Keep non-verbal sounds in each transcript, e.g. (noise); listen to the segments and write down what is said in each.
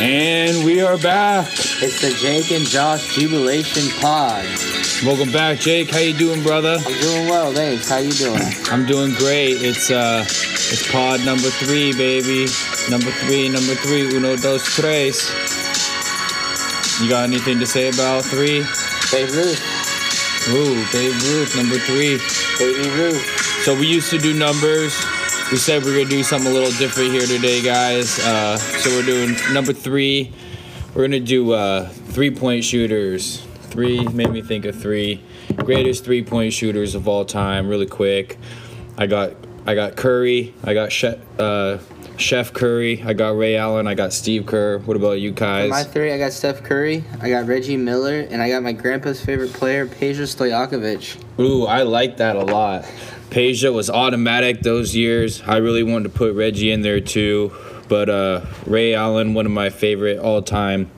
And we are back. It's the Jake and Josh Jubilation Pod. Welcome back, Jake. How you doing, brother? I'm doing well, thanks. How you doing? I'm doing great. It's uh, it's pod number three, baby. Number three, number three. Uno, dos, tres. You got anything to say about three? Babe Ruth. Ooh, Babe Ruth, number three. Baby Ruth. So we used to do numbers. We said we are gonna do something a little different here today, guys. Uh, so we're doing number three. We're gonna do uh, three-point shooters. Three made me think of three greatest three-point shooters of all time. Really quick, I got I got Curry. I got uh, Chef Curry. I got Ray Allen. I got Steve Kerr. What about you For guys? my three, I got Steph Curry, I got Reggie Miller, and I got my grandpa's favorite player, Peja Stojakovic. Ooh, I like that a lot. Peja was automatic those years. I really wanted to put Reggie in there too. But uh, Ray Allen, one of my favorite all time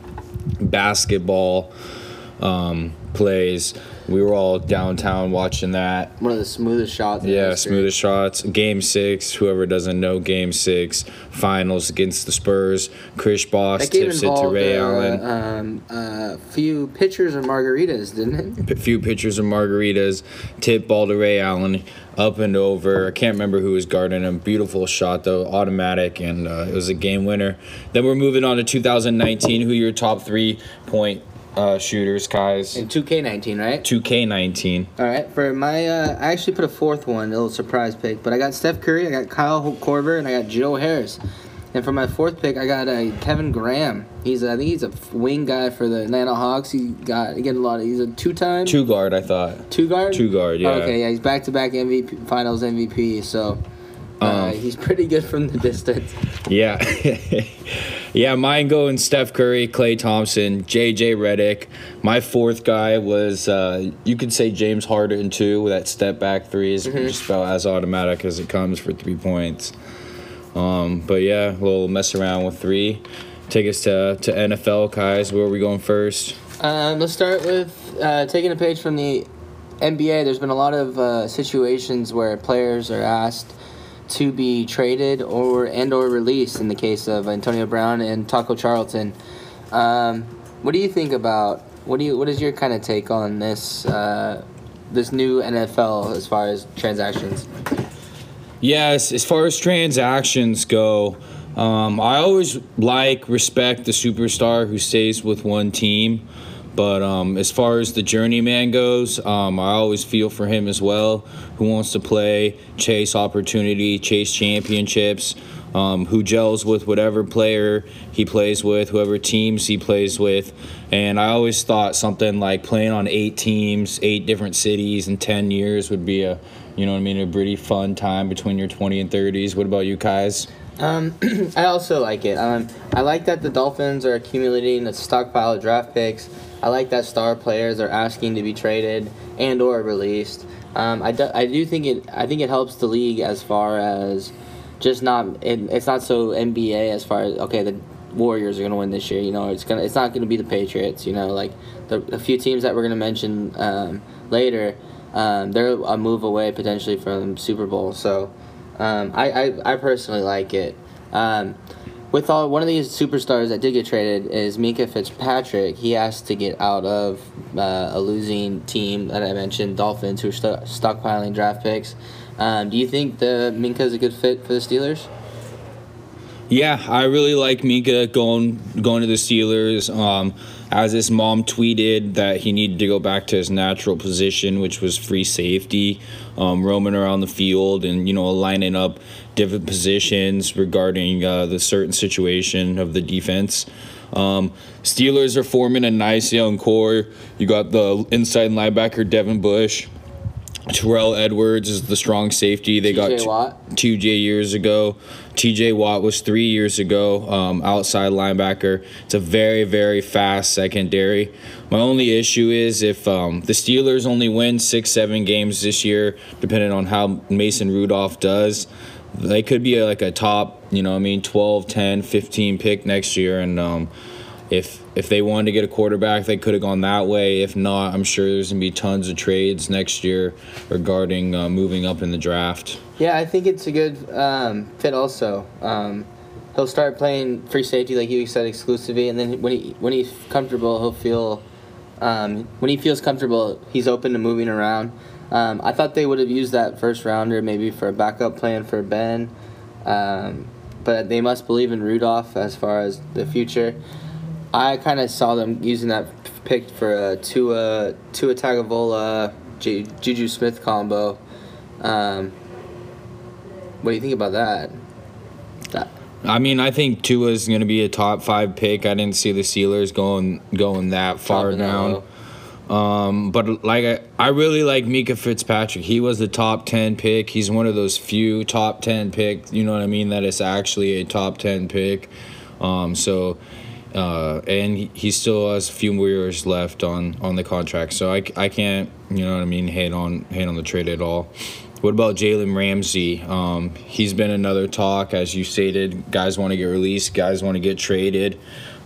basketball um, plays. We were all downtown watching that. One of the smoothest shots. Yeah, history. smoothest shots. Game six, whoever doesn't know, game six, finals against the Spurs. Chris Bosh That tips it to Ray uh, Allen. um, a few pitchers of margaritas, didn't it? a few pitchers of margaritas, tip ball to Ray Allen, up and over. I can't remember who was guarding him. Beautiful shot though, automatic, and uh, it was a game winner. Then we're moving on to 2019. Who your top three point uh, shooters, guys? In 2K19, right? 2K19. All right, for my, uh, I actually put a fourth one, a little surprise pick, but I got Steph Curry, I got Kyle Korver, and I got Joe Harris. And for my fourth pick, I got uh, Kevin Graham. He's, I think he's a wing guy for the Atlanta Hawks. He got, he get a lot of, he's a two-time Two guard, I thought. two guard. Two guard, yeah. Okay, yeah, he's back-to-back MVP, Finals MVP. So. Uh, Um, he's pretty good from the (laughs) distance. Yeah. (laughs) yeah, mine going Steph Curry, Klay Thompson, JJ Redick. My fourth guy was, uh, you could say James Harden, too. That step back three is just about as automatic as it comes for three points. Um, but yeah, we'll mess around with three. Take us to, to NFL, guys. Where are we going first? Um, let's start with uh, taking a page from the NBA. There's been a lot of uh, situations where players are asked to be traded or and or released. In the case of Antonio Brown and Taco Charlton, um, what do you think about? What do you? What is your kind of take on this? Uh, this new NFL as far as transactions. Yes, as far as transactions go, um, I always like respect the superstar who stays with one team. But um, as far as the journeyman goes, um, I always feel for him as well, who wants to play, chase opportunity, chase championships, um, who gels with whatever player he plays with, whoever teams he plays with. And I always thought something like playing on eight teams, eight different cities in 10 years would be a, you know what I mean, a pretty fun time between your 20 and 30s. What about you guys? Um, (clears throat) I also like it. Um, I like that the Dolphins are accumulating a stockpile of draft picks. I like that star players are asking to be traded and or released. Um, I, do, I do think it. I think it helps the league as far as just not. It, it's not so NBA as far as okay the Warriors are gonna win this year. You know it's gonna. It's not gonna be the Patriots. You know like the a few teams that we're gonna mention um, later. Um, they're a move away potentially from Super Bowl. So. Um, I, I, I personally like it. Um, with all one of these superstars that did get traded is Minkah Fitzpatrick. He has to get out of uh, a losing team that I mentioned, Dolphins, who are st- stockpiling draft picks. Um, do you think the Minkah is a good fit for the Steelers? Yeah, I really like Mika going going to the Steelers. Um, as his mom tweeted that he needed to go back to his natural position, which was free safety, um, roaming around the field and you know lining up different positions regarding uh, the certain situation of the defense. Um, Steelers are forming a nice young core. You got the inside linebacker Devin Bush. Terrell Edmunds is the strong safety. They got TJ t- Watt. TJ years ago. TJ Watt was three years ago, um, outside linebacker. It's a very, very fast secondary. My only issue is if um, the Steelers only win six, seven games this year, depending on how Mason Rudolph does, they could be like a top, you know, I mean, 12, 10, 15 pick next year. And um, if if they wanted to get a quarterback, they could have gone that way. If not, I'm sure there's gonna be tons of trades next year regarding uh, moving up in the draft. Yeah, I think it's a good um, fit also. Um, he'll start playing free safety like you said exclusively, and then when he when he's comfortable, he'll feel um, when he feels comfortable, he's open to moving around. Um, I thought they would have used that first rounder maybe for a backup plan for Ben, um, but they must believe in Rudolph as far as the future. I kind of saw them using that pick for a Tua Tua Tagovailoa J- Juju Smith combo. Um, what do you think about that? That I mean, I think Tua's going to be a top five pick. I didn't see the Steelers going going that far down. Um, but like I, I really like Minkah Fitzpatrick. He was the top ten pick. He's one of those few top ten picks. You know what I mean? That is actually a top ten pick. Um, so, uh, and he, still has a few more years left on on the contract. So I, I can't you know what I mean hate on hate on the trade at all. What about Jalen Ramsey? Um, he's been another talk, as you stated. Guys want to get released. Guys want to get traded.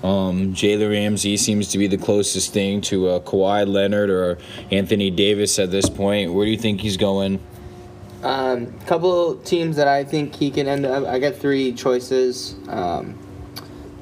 Um, Jalen Ramsey seems to be the closest thing to uh, Kawhi Leonard or Anthony Davis at this point. Where do you think he's going? Um, couple teams that I think he can end up. I got three choices: um,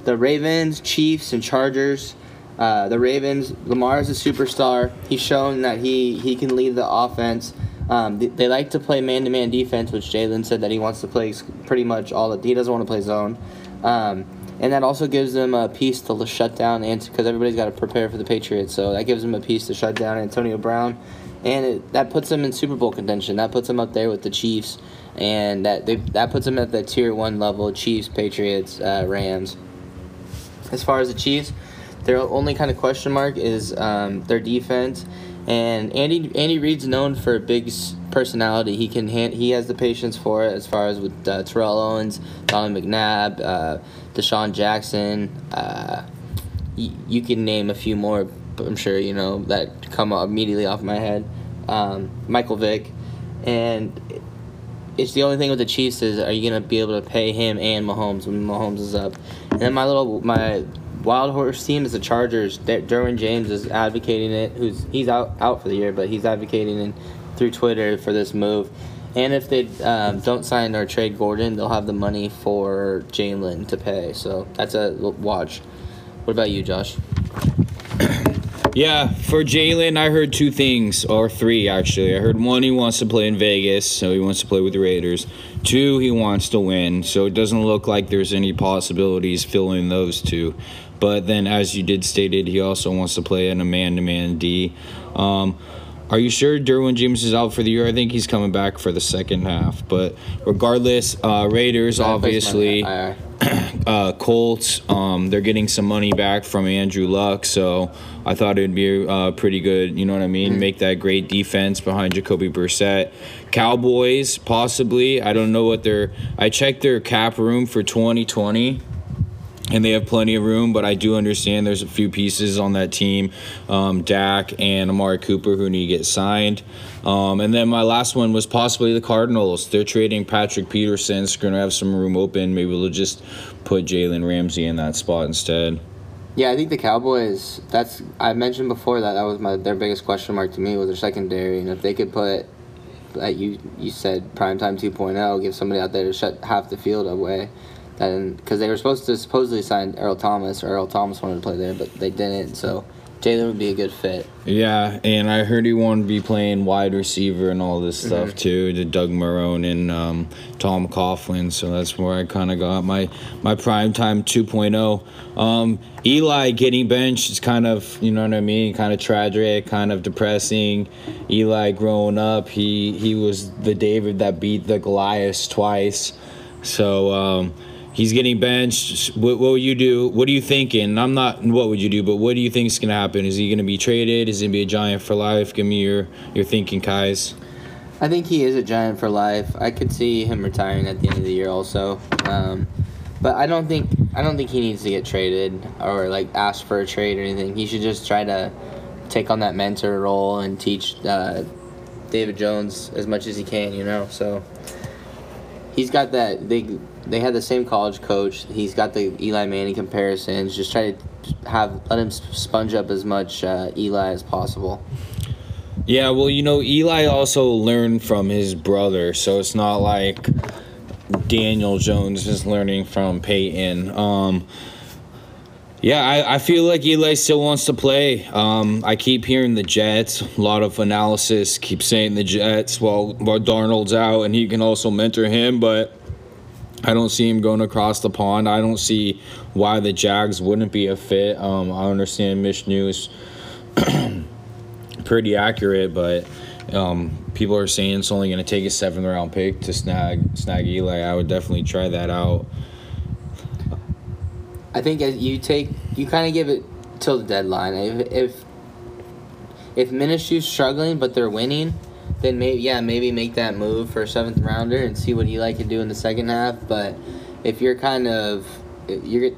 the Ravens, Chiefs, and Chargers. Uh, the Ravens, Lamar is a superstar. He's shown that he he can lead the offense. Um, they, they like to play man-to-man defense, which Jalen said that he wants to play pretty much all. The, he doesn't want to play zone, um, and that also gives them a piece to shut down. And because everybody's got to prepare for the Patriots, so that gives them a piece to shut down Antonio Brown and it, that puts them in Super Bowl contention. That puts them up there with the Chiefs, and that they, that puts them at the tier one level: Chiefs, Patriots, uh, Rams. As far as the Chiefs, their only kind of question mark is um, their defense. And Andy Andy Reid's known for a big personality. He can hand, he has the patience for it. As far as with uh, Terrell Owens, Donovan McNabb, uh, DeSean Jackson. Uh, y- you can name a few more. I'm sure you know that come immediately off my head. Um, Michael Vick, and it's the only thing with the Chiefs is are you gonna be able to pay him and Mahomes when Mahomes is up? And then my little my wild horse team is the Chargers. Der- Derwin James is advocating it. Who's he's out out for the year, but he's advocating it through Twitter for this move. And if they um, don't sign or trade Gordon, they'll have the money for Jalen to pay. So that's a watch. What about you, Josh? (coughs) Yeah, for Jalen, I heard two things, or three actually. I heard one, he wants to play in Vegas, so he wants to play with the Raiders. Two, he wants to win, so it doesn't look like there's any possibilities filling those two. But then, as you did stated, he also wants to play in a man-to-man D. Um, are you sure Derwin James is out for the year? I think he's coming back for the second half. But regardless, uh, Raiders obviously (clears throat) uh, Colts. Um, they're getting some money back from Andrew Luck, so I thought it'd be uh, pretty good. You know what I mean? Make that great defense behind Jacoby Brissett. Cowboys, possibly. I don't know what their. I checked their cap room for 2020 and they have plenty of room. But I do understand there's a few pieces on that team, um, Dak and Amari Cooper, who need to get signed. Um, and then my last one was possibly the Cardinals. They're trading Patrick Peterson. It's going to have some room open. Maybe we'll just put Jalen Ramsey in that spot instead. Yeah, I think the Cowboys. That's I mentioned before that that was my their biggest question mark to me was their secondary, and if they could put, like you you said, primetime 2.0, give somebody out there to shut half the field away, then because they were supposed to supposedly sign Earl Thomas or Earl Thomas wanted to play there, but they didn't. So Jalen would be a good fit. Yeah, and I heard he wanted to be playing wide receiver and all this stuff too, to Doug Marrone and um, Tom Coughlin. So that's where I kind of got my my primetime 2.0. Um, Eli getting benched is kind of you know what I mean, kind of tragic, kind of depressing. Eli growing up, he he was the David that beat the Goliath twice. So. Um, He's getting benched. What, what would you do? What are you thinking? I'm not. What would you do? But what do you think is gonna happen? Is he gonna be traded? Is he gonna be a giant for life? Give me your your thinking, Kais. I think he is a giant for life. I could see him retiring at the end of the year also. Um, but I don't think I don't think he needs to get traded or like ask for a trade or anything. He should just try to take on that mentor role and teach uh, David Jones as much as he can. You know, so he's got that. They they had the same college coach. He's got the Eli Manning comparisons. Just try to have let him sponge up as much uh, Eli as possible. Yeah, well, you know, Eli also learned from his brother, so it's not like Daniel Jones is learning from Peyton. Um, yeah, I, I feel like Eli still wants to play. Um, I keep hearing the Jets. A lot of analysis keep saying the Jets while, while Darnold's out, and he can also mentor him, but I don't see him going across the pond. I don't see why the Jags wouldn't be a fit. Um, I understand Minshew's (clears throat) pretty accurate, but um, people are saying it's only going to take a seventh round pick to snag snag Eli. I would definitely try that out. I think as you take, you kind of give it till the deadline. If if if Minshew's struggling but they're winning, then maybe yeah maybe make that move for a seventh rounder and see what he like to do in the second half. But if you're kind of you're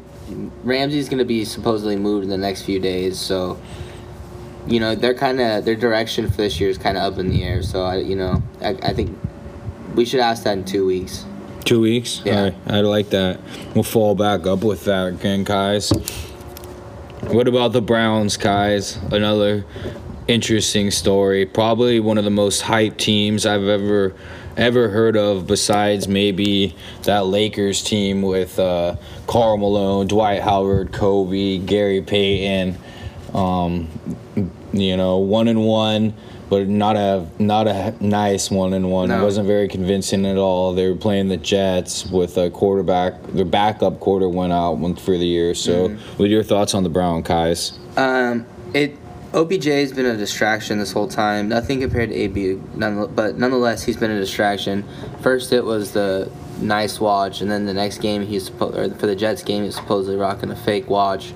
Ramsey's going to be supposedly moved in the next few days, so you know they're kind of their direction for this year is kind of up in the air. So I you know I, I think we should ask that in two weeks. Two weeks? Yeah. Right, I like that. We'll fall back up with that again, guys. What about the Browns, guys? Another interesting story. Probably one of the most hyped teams I've ever ever heard of besides maybe that Lakers team with uh, Karl Malone, Dwight Howard, Kobe, Gary Payton. Um, you know, one and one but not a not a nice one and one. It wasn't very convincing at all. They were playing the Jets with a quarterback. Their backup quarter went out for the year. So, Mm-hmm. what are your thoughts on the Brown guys? Um, it OBJ has been a distraction this whole time. Nothing compared to AB, none, but nonetheless, he's been a distraction. First, it was the nice watch, and then the next game, he's for the Jets game, he's supposedly rocking a fake watch,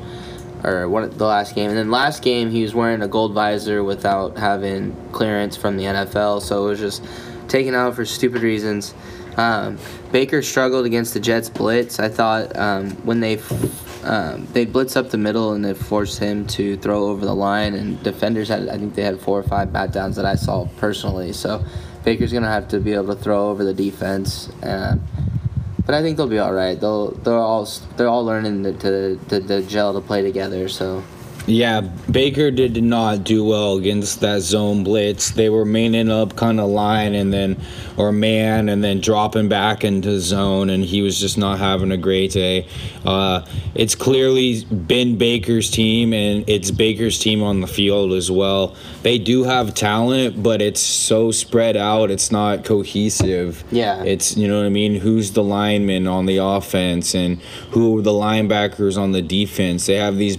or one the last game, and then last game he was wearing a gold visor without having clearance from the NFL, so it was just taken out for stupid reasons. Um, Baker struggled against the Jets blitz. I thought um, when they um, they blitz up the middle and they forced him to throw over the line, and defenders had I think they had four or five bat downs that I saw personally. So Baker's gonna have to be able to throw over the defense. Um, but I think they'll be all right. They'll they're all they're all learning to to, to, gel to play together. So Yeah, Baker did not do well against that zone blitz. They were maining up kind of line and then, or man, and then dropping back into zone, and he was just not having a great day. Uh, it's clearly been Baker's team, and it's Baker's team on the field as well. They do have talent, but it's so spread out. It's not cohesive. Yeah. It's you know what I mean. Who's the lineman on the offense, and who are the linebackers on the defense? They have these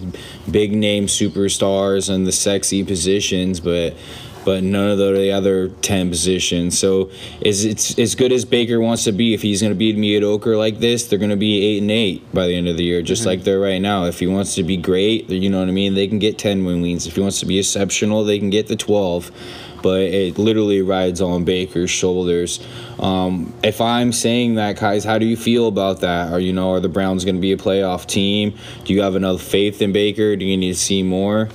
big name superstars and the sexy positions, but but none of the other ten positions. So is it's as good as Baker wants to be. If he's going to be mediocre like this, they're going to be eight and eight by the end of the year, just mhm. like they're right now. If he wants to be great, you know what I mean. They can get ten win wins. If he wants to be exceptional, they can get the twelve. But it literally rides on Baker's shoulders. Um, if I'm saying that, guys, how do you feel about that? Are you know, are the Browns going to be a playoff team? Do you have enough faith in Baker? Do you need to see more?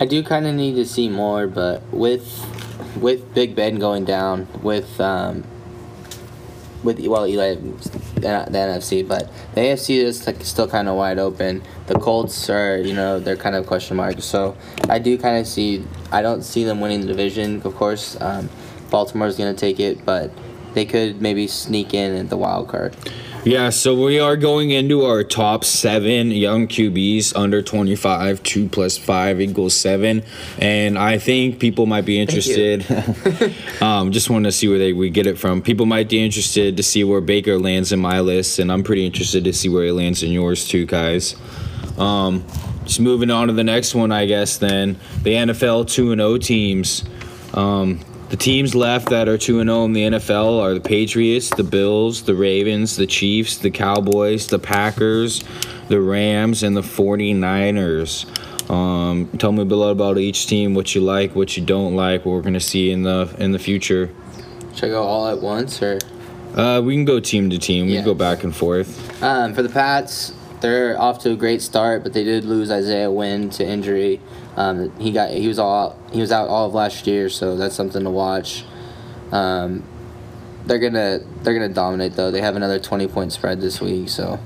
I do kind of need to see more, but with with Big Ben going down, with um, with well Eli, the, NFC, but the AFC is like still kind of wide open. The Colts are you know they're kind of question marks. So I do kind of see I don't see them winning the division. Of course, um, Baltimore's gonna take it, but they could maybe sneak in at the wild card. Yeah, so we are going into our top seven young QBs under 25. Two plus five equals seven. And I think people might be interested. (laughs) um, just want to see where they we get it from. People might be interested to see where Baker lands in my list. And I'm pretty interested to see where he lands in yours, too, guys. Um, just moving on to the next one, I guess, then. The NFL 2 and 0 teams. Um, the teams left that are 2 0 in the NFL are the Patriots, the Bills, the Ravens, the Chiefs, the Cowboys, the Packers, the Rams, and the 49ers. Um, tell me a bit about each team, what you like, what you don't like, what we're going to see in the in the future. Should I go all at once or? Uh, we can go team to team. We Yeah. can go back and forth. Um, for the Pats, they're off to a great start, but they did lose Isaiah Wynn to injury. Um, he got he was all he was out all of last year, so that's something to watch. Um, they're gonna they're gonna dominate though. They have another twenty point spread this week, so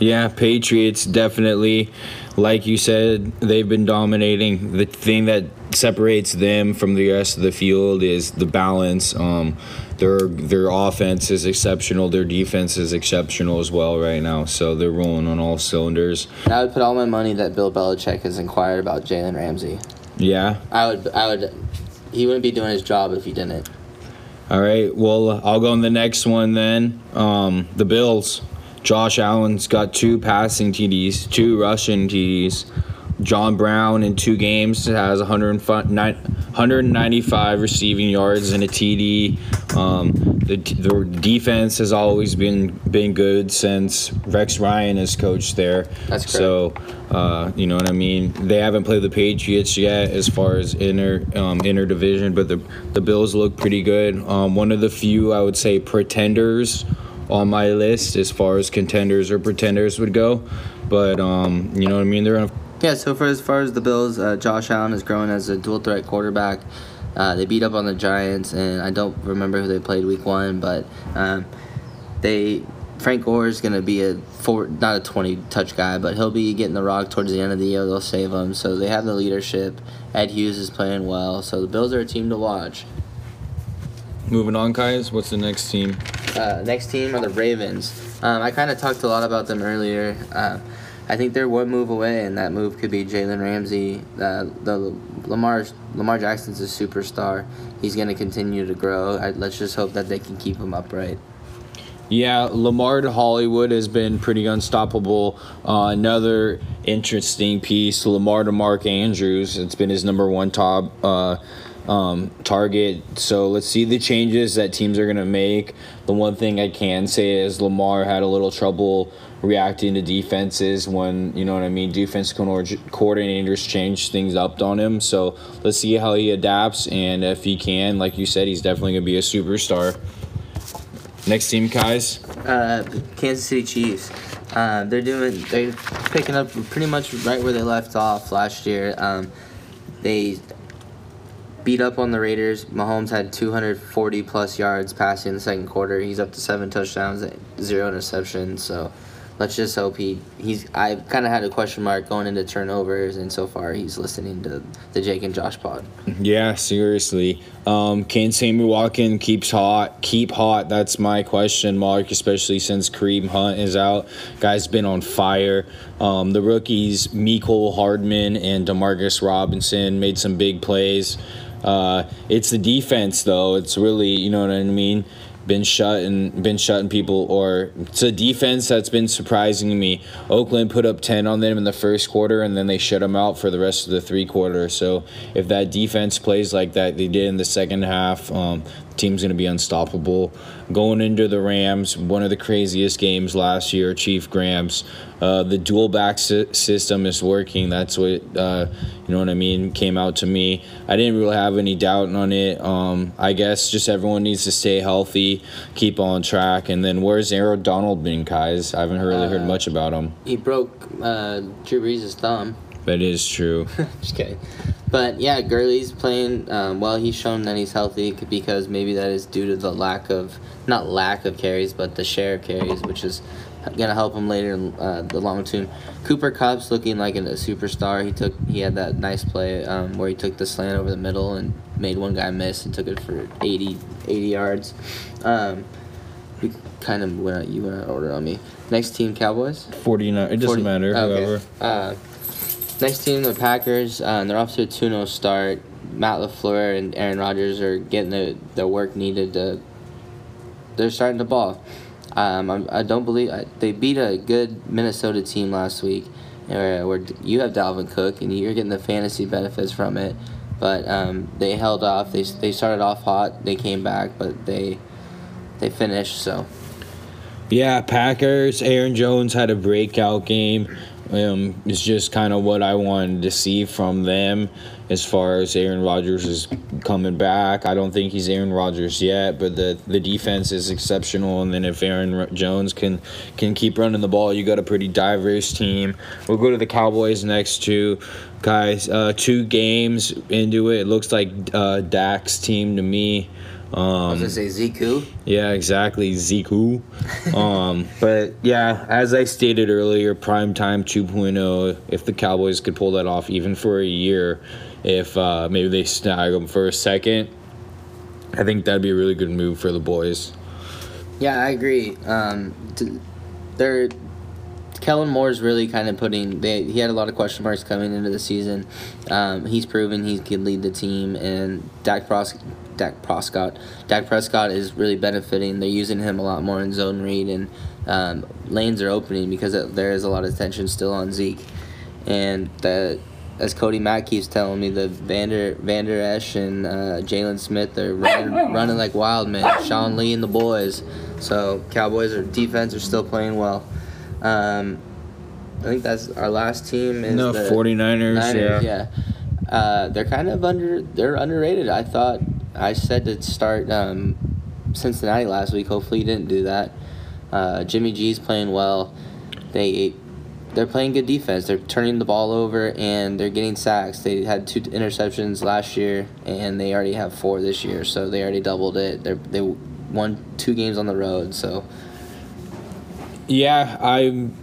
Yeah, Patriots definitely, like you said, they've been dominating. The thing that separates them from the rest of the field is the balance. Um, their their offense is exceptional. Their defense is exceptional as well right now. So they're rolling on all cylinders. I would put all my money that Bill Belichick has inquired about Jalen Ramsey. Yeah. I would. I would. He wouldn't be doing his job if he didn't. All right. Well, I'll go on the next one then. Um, the Bills. Josh Allen's got two passing TDs, two rushing TDs. John Brown in two games has 195 receiving yards and a TD. Um, the, the defense has always been been good since Rex Ryan has coached there. That's correct. So, uh, you know what I mean. They haven't played the Patriots yet as far as inner um, inner division, but the the Bills look pretty good. Um, one of the few I would say pretenders on my list as far as contenders or pretenders would go. But um, you know what I mean. They're on. Yeah. So for as far as the Bills, uh, Josh Allen has grown as a dual threat quarterback. Uh, they beat up on the Giants, and I don't remember who they played week one, but um, they Frank Gore is going to be a four, not a 20 touch guy, but he'll be getting the rock towards the end of the year. They'll save him. So they have the leadership. Ed Hughes is playing well. So the Bills are a team to watch. Moving on, guys. What's the next team? Uh, next team are the Ravens. Um, I kind of talked a lot about them earlier. Uh, I think they're one move away, and that move could be Jalen Ramsey. Uh, the Lamar Lamar Jackson's a superstar. He's going to continue to grow. I, let's just hope that they can keep him upright. Yeah, Lamar to Hollywood has been pretty unstoppable. Uh, another interesting piece, Lamar to Mark Andrews. It's been his number one top uh, um, target. So let's see the changes that teams are going to make. The one thing I can say is Lamar had a little trouble reacting to defenses when, you know what I mean, defense coordinators change things up on him. So let's see how he adapts. And if he can, like you said, he's definitely going to be a superstar. Next team, guys. Uh, Kansas City Chiefs. Uh, they're doing. They're picking up pretty much right where they left off last year. Um, they beat up on the Raiders. Mahomes had 240 plus yards passing in the second quarter. He's up to seven touchdowns, zero interceptions. So let's just hope he he's I kind of had a question mark going into turnovers, and so far he's listening to the Jake and Josh pod. Yeah, seriously. Um, can Sammy Watkins keeps hot? Keep hot. That's my question mark, especially since Kareem Hunt is out. Guy's been on fire. Um, the rookies Mecole Hardman and Demarcus Robinson made some big plays. Uh, it's the defense though. It's really you know what I mean been shut and been shutting people or it's a defense that's been surprising me. Oakland put up 10 on them in the first quarter and then they shut them out for the rest of the three quarters. So if that defense plays like that they did in the second half, um, team's going to be unstoppable. Going into the Rams, one of the craziest games last year, Chief Grams. Uh, the dual back si- system is working. That's what, uh, you know what I mean, came out to me. I didn't really have any doubt on it. Um, I guess just everyone needs to stay healthy, keep on track. And then where's Aaron Donald been, guys? I haven't really heard Uh, much about him. He broke uh, Drew Brees' thumb. That is true. (laughs) Just kidding. But yeah, Gurley's playing um, well. He's shown that he's healthy because maybe that is due to the lack of not lack of carries, but the share of carries, which is gonna help him later in uh, the long term. Cooper Kupp's looking like a superstar. He took he had that nice play um, where he took the slant over the middle and made one guy miss and took it for 80, 80 yards. Um, we kind of went out, you went out of order on me. Next team, Cowboys. 49. It doesn't 40 matter. okay. Whoever. Uh, next team, the Packers. Uh, and they're off to a 2 0 start. Matt LaFleur and Aaron Rodgers are getting the, the work needed to. They're starting to ball. Um, I'm, I don't believe. I, they beat a good Minnesota team last week, where, where you have Dalvin Cook and you're getting the fantasy benefits from it. But um, they held off. They, they started off hot. They came back, but they they finished. So Yeah, Packers. Aaron Jones had a breakout game. Um, it's just kind of what I wanted to see from them as far as Aaron Rodgers is coming back. I don't think he's Aaron Rodgers yet, but the the defense is exceptional. And then if Aaron Jones can can keep running the ball, you got a pretty diverse team. We'll go to the Cowboys next two guys. Uh, two games into it, it looks like uh, Dak's team to me. I was Um, gonna say Ziku. yeah, exactly, Ziku. (laughs) um, but yeah, as I stated earlier, prime time 2.0. If the Cowboys could pull that off, even for a year, if uh, maybe they snag them for a second, I think that'd be a really good move for the boys. Yeah, I agree. Um, t- they're Kellen Moore is really kind of putting. They, he had a lot of question marks coming into the season. Um, he's proven he can lead the team, and Dak Pros- Dak Prescott, Dak Prescott is really benefiting. They're using him a lot more in zone read, and um, lanes are opening because there is a lot of tension still on Zeke, and the. As Cody Mack keeps telling me, the Vander Vander Esch and uh, Jaylon Smith are running, running like wild men. Sean Lee and the boys. So Cowboys are defense are still playing well. Um, I think that's our last team. Is No, the 49ers, Niners, yeah. yeah. Uh, they're kind of under. They're underrated. I thought I said to start um, Cincinnati last week. Hopefully, you didn't do that. Uh, Jimmy G's playing well. They they're playing good defense. They're turning the ball over and they're getting sacks. They had two interceptions last year and they already have four this year. So they already doubled it. They they won two games on the road. So Yeah, I'm.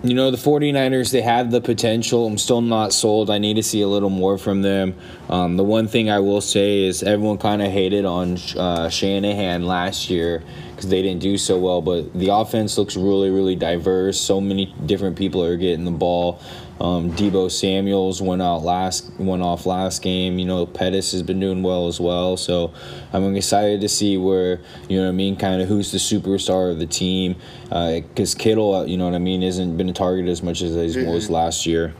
You know, the 49ers, they have the potential. I'm still not sold. I need to see a little more from them. Um, the one thing I will say is everyone kind of hated on uh, Shanahan last year because they didn't do so well, but the offense looks really, really diverse. So many different people are getting the ball. Um, Deebo Samuels went out last, went off last game. You know, Pettis has been doing well as well. So I'm excited to see where you know what I mean, kind of who's the superstar of the team. Because Kittle, uh, you know what I mean, isn't been a target as much as he was last year.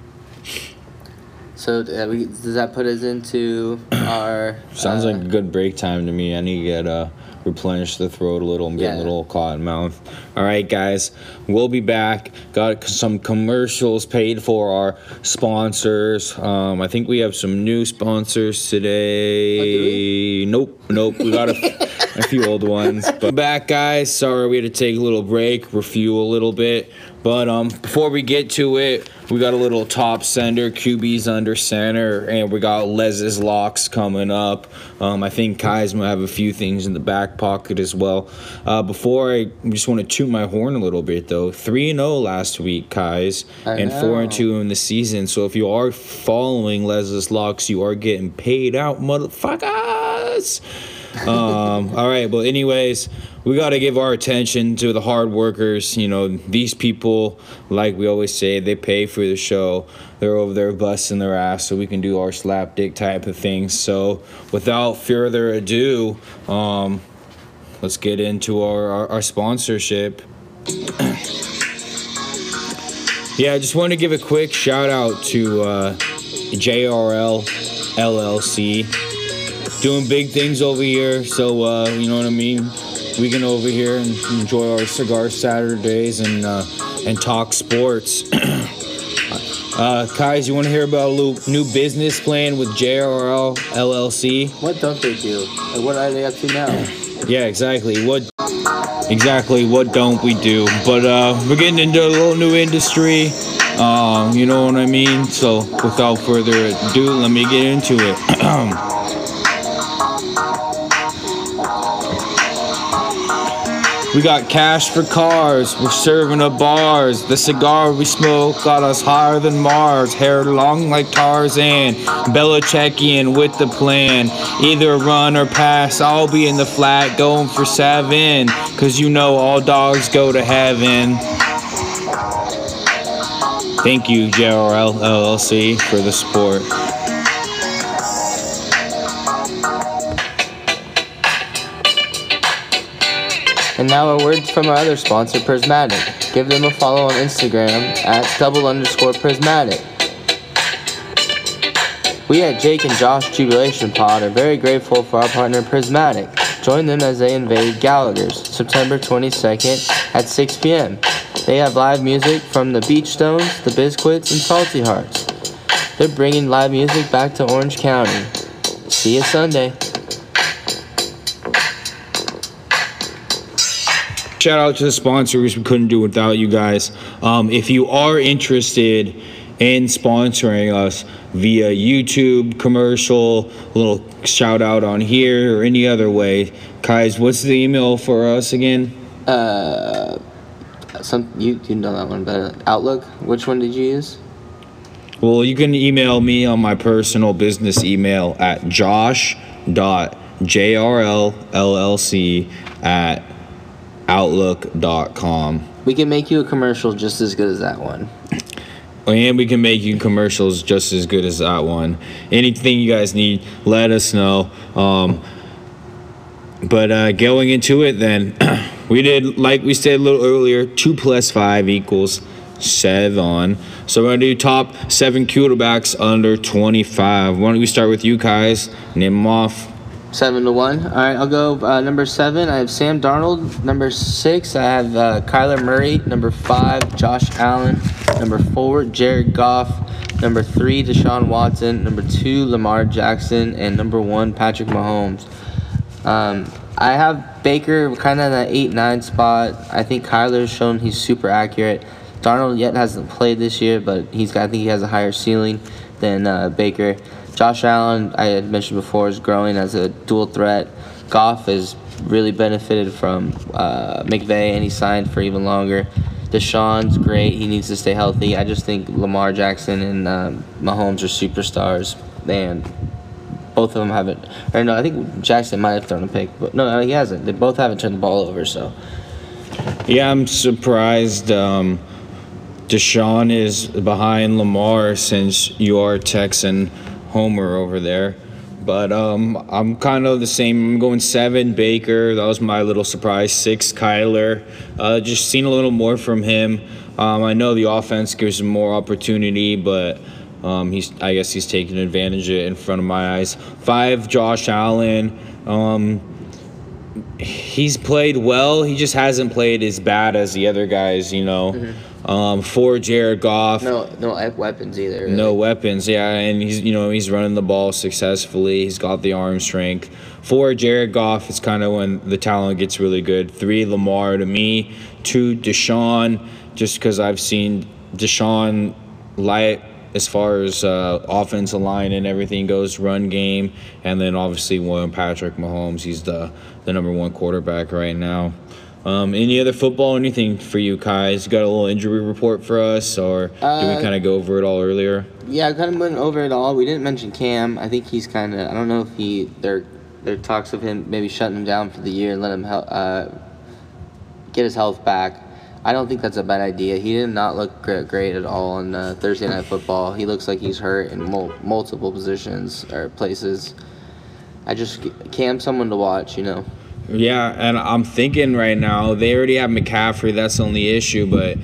so uh, we, does that put us into our? Sounds uh, like a good break time to me. I need to get uh, replenish the throat a little. I'm getting Yeah. a little cotton mouth. All right, guys, we'll be back. Got some commercials paid for our sponsors. Um, I think we have some new sponsors today. Nope, nope. We got a, a few old ones. (laughs) But back, guys. Sorry, we had to take a little break, refuel a little bit. But um, before we get to it, we got a little top sender, QB's under center, and we got Les's locks coming up. Um, I think Kai's might have a few things in the back pocket as well. Uh, before I just want to toot my horn a little bit though. Three and zero last week, Kai's, I and four and two in the season. So if you are following Les's locks, you are getting paid out, motherfuckers. (laughs) um, all right, but anyways, we got to give our attention to the hard workers. You know, these people, like we always say, they pay for the show. They're over there busting their ass so we can do our slap dick type of things. So, without further ado, um, let's get into our, our, our sponsorship. (clears throat) yeah, I just want to give a quick shout out to uh, JRL LLC doing big things over here. So uh, you know what I mean. We can over here and enjoy our cigar Saturdays and uh, and talk sports. (clears throat) uh, Kais, you want to hear about a little new business plan with JRL LLC? What don't they do? What are they up to now? (clears throat) Yeah, exactly. What exactly what don't we do? But uh, we're getting into a little new industry. Um, you know what I mean? So without further ado, let me get into it. (clears throat) We got cash for cars. We're serving up bars. The cigar we smoke got us higher than Mars. Hair long like Tarzan. Belichickian with the plan. Either run or pass. I'll be in the flat going for seven. Cause you know all dogs go to heaven. Thank you, JRL LLC, for the support. And now a word from our other sponsor, Prismatic. Give them a follow on Instagram at double underscore Prismatic. We at Jake and Josh Jubilation Pod are very grateful for our partner Prismatic. Join them as they invade Gallagher's September 22nd at 6 p.m. They have live music from the Beach Stones, the Biscuits, and Salty Hearts. They're bringing live music back to Orange County. See you Sunday. Shout out to the sponsors. We couldn't do it without you guys. Um, if you are interested in sponsoring us, via YouTube commercial, a little shout out on here, or any other way. guys, what's the email for us again? Uh, some you you know that one better. Outlook. Which one did you use? Well, you can email me on my personal business email at josh.jrllllc at outlook.com. We can make you a commercial just as good as that one. And we can make you commercials just as good as that one. Anything you guys need, let us know. Um, but uh, going into it, then (clears throat) we did like we said a little earlier. Two plus five equals seven. So we're gonna do top seven quarterbacks under twenty-five. Why don't we start with you guys? Name them off. Seven to one. All right, I'll go uh, number seven. I have Sam Darnold. Number six, I have uh, Kyler Murray. Number five, Josh Allen. Number four, Jared Goff. Number three, Deshaun Watson. Number two, Lamar Jackson. And number one, Patrick Mahomes. Um, I have Baker kind of in that eight nine spot. I think Kyler's shown he's super accurate. Darnold yet hasn't played this year, but he's got, I think he has a higher ceiling than uh, Baker. Josh Allen, I had mentioned before, is growing as a dual threat. Goff has really benefited from uh, McVay, and he signed for even longer. Deshaun's great. He needs to stay healthy. I just think Lamar Jackson and um, Mahomes are superstars, and both of them haven't. Or no, I think Jackson might have thrown a pick, but no, he hasn't. They both haven't turned the ball over. So Yeah, I'm surprised. Um, Deshaun is behind Lamar since you are Texan Homer over there. But um, I'm kind of the same. I'm going seven Baker. That was my little surprise. Six Kyler. Uh, just seen a little more from him. Um, I know the offense gives him more opportunity, but um, he's I guess he's taking advantage of it in front of my eyes. Five Josh Allen. Um, he's played well. He just hasn't played as bad as the other guys, you know. Um, for Jared Goff, no, no weapons either. really. no weapons, yeah, and he's you know he's running the ball successfully. He's got the arm strength. For Jared Goff, it's kind of when the talent gets really good. Three Lamar to me. Two Deshaun, just because I've seen Deshaun light as far as uh, offensive line and everything goes, run game, and then obviously William Patrick Mahomes. He's the the number one quarterback right now. Um, any other football, anything for you, Kais? You got a little injury report for us, or did we Uh, kind of go over it all earlier? Yeah, I kind of went over it all. We didn't mention Cam. I think he's kind of. I don't know if he. There, there talks of him maybe shutting him down for the year and let him hel- uh, get his health back. I don't think that's a bad idea. He did not look great, great at all on uh, Thursday Night Football. He looks like he's hurt in mul- multiple positions or places. I just Cam someone to watch, you know. Yeah, and I'm thinking right now they already have McCaffrey. That's the only issue, but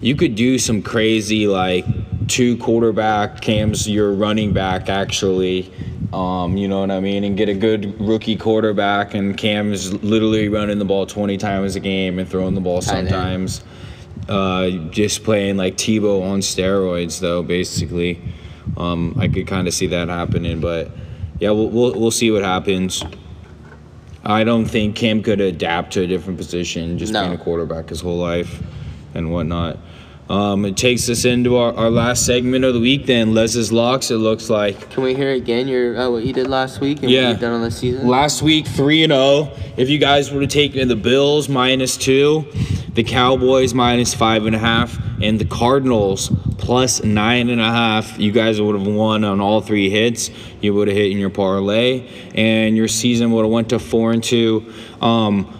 you could do some crazy like two quarterback cams your running back actually. Um, you know what I mean, and get a good rookie quarterback, and Cam is literally running the ball 20 times a game and throwing the ball sometimes. Uh, just playing like Tebow on steroids, though. Basically, um, I could kind of see that happening, but yeah, we'll, we'll we'll see what happens. I don't think Cam could adapt to a different position, just No. being a quarterback his whole life and whatnot. Um, it takes us into our, our last segment of the week. Then Les's locks. It looks like Can we hear again your uh, what you did last week and Yeah. what you've done on this season? last week three and zero. If you guys would have taken the Bills minus two, the Cowboys minus five and a half, and the Cardinals plus nine and a half, you guys would have won on all three hits. You would have hit in your parlay, and your season would have went to four and two. Um,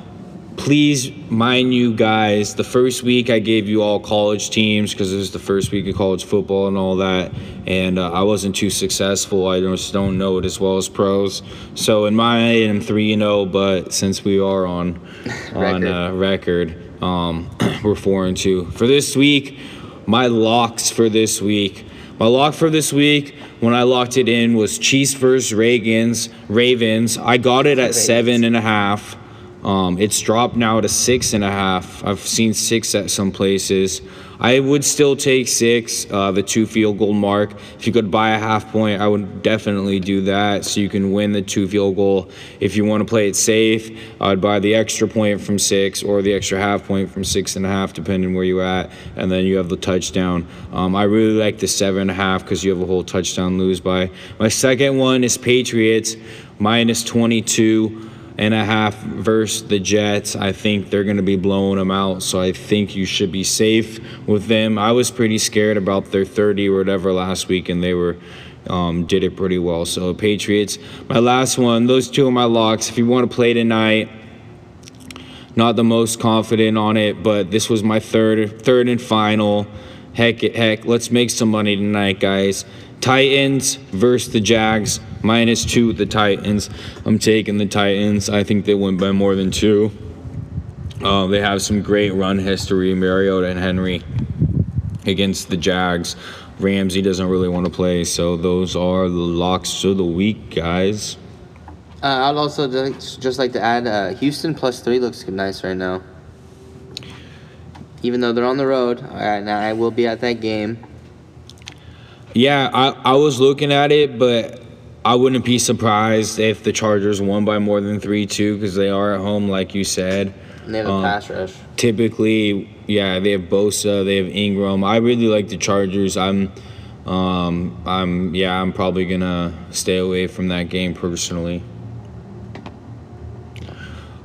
please mind you guys the first week i gave you all college teams because it was the first week of college football and all that and uh, i wasn't too successful i just don't know it as well as pros so in my i'm 3 and 0 but since we are on (laughs) on Record. uh, record um, (clears throat) we're 4 and 2 for this week my locks for this week. My lock for this week when i locked it in was chiefs versus ravens ravens. I got it at seven and a half. Um, it's dropped now to six and a half. I've seen six at some places. I would still take six, uh, the two field goal mark. If you could buy a half point, I would definitely do that so you can win the two field goal. If you want to play it safe, I'd buy the extra point from six or the extra half point from six and a half, depending where you're at, and then you have the touchdown. Um, I really like the seven and a half because you have a whole touchdown lose by. My second one is Patriots minus 22 and a half versus the Jets. I think they're going to be blowing them out, so I think you should be safe with them. I was pretty scared about their 30 or whatever last week, and they were um, did it pretty well. So Patriots, my last one. Those two are my locks. If you want to play tonight, not the most confident on it, but this was my third third and final. Heck, heck, let's make some money tonight, guys. Titans versus the Jags, minus two the Titans. I'm taking the Titans. I think they win by more than two. Uh, they have some great run history, Mariota and Henry against the Jags. Ramsey doesn't really want to play, so those are the locks of the week, guys. Uh, I'd also just, like to add uh, Houston plus three looks nice right now. Even though they're on the road, all right, now I will be at that game. Yeah, I, I was looking at it, but I wouldn't be surprised if the Chargers won by more than 3 2 because they are at home, like you said. And they have a Um, pass rush. Typically, yeah, they have Bosa, they have Ingram. I really like the Chargers. I'm, um, I'm, yeah, I'm probably gonna stay away from that game personally.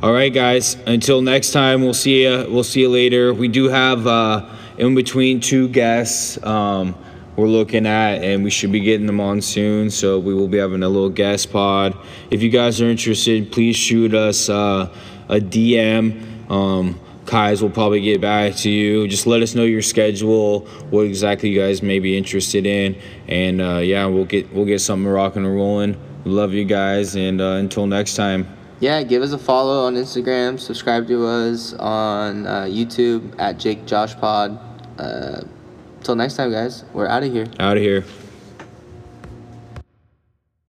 All right, guys. Until next time, we'll see you. We'll see you later. We do have uh, in between two guests. Um, we're looking at, and we should be getting them on soon. So we will be having a little guest pod. If you guys are interested, please shoot us uh, a DM. Um, Kais will probably get back to you. Just let us know your schedule, what exactly you guys may be interested in, and uh, yeah, we'll get we'll get something rocking and rolling. Love you guys, and uh, until next time. Yeah, give us a follow on Instagram. Subscribe to us on uh, YouTube at Jake Josh Pod. Till next time, guys. We're out of here. Out of here.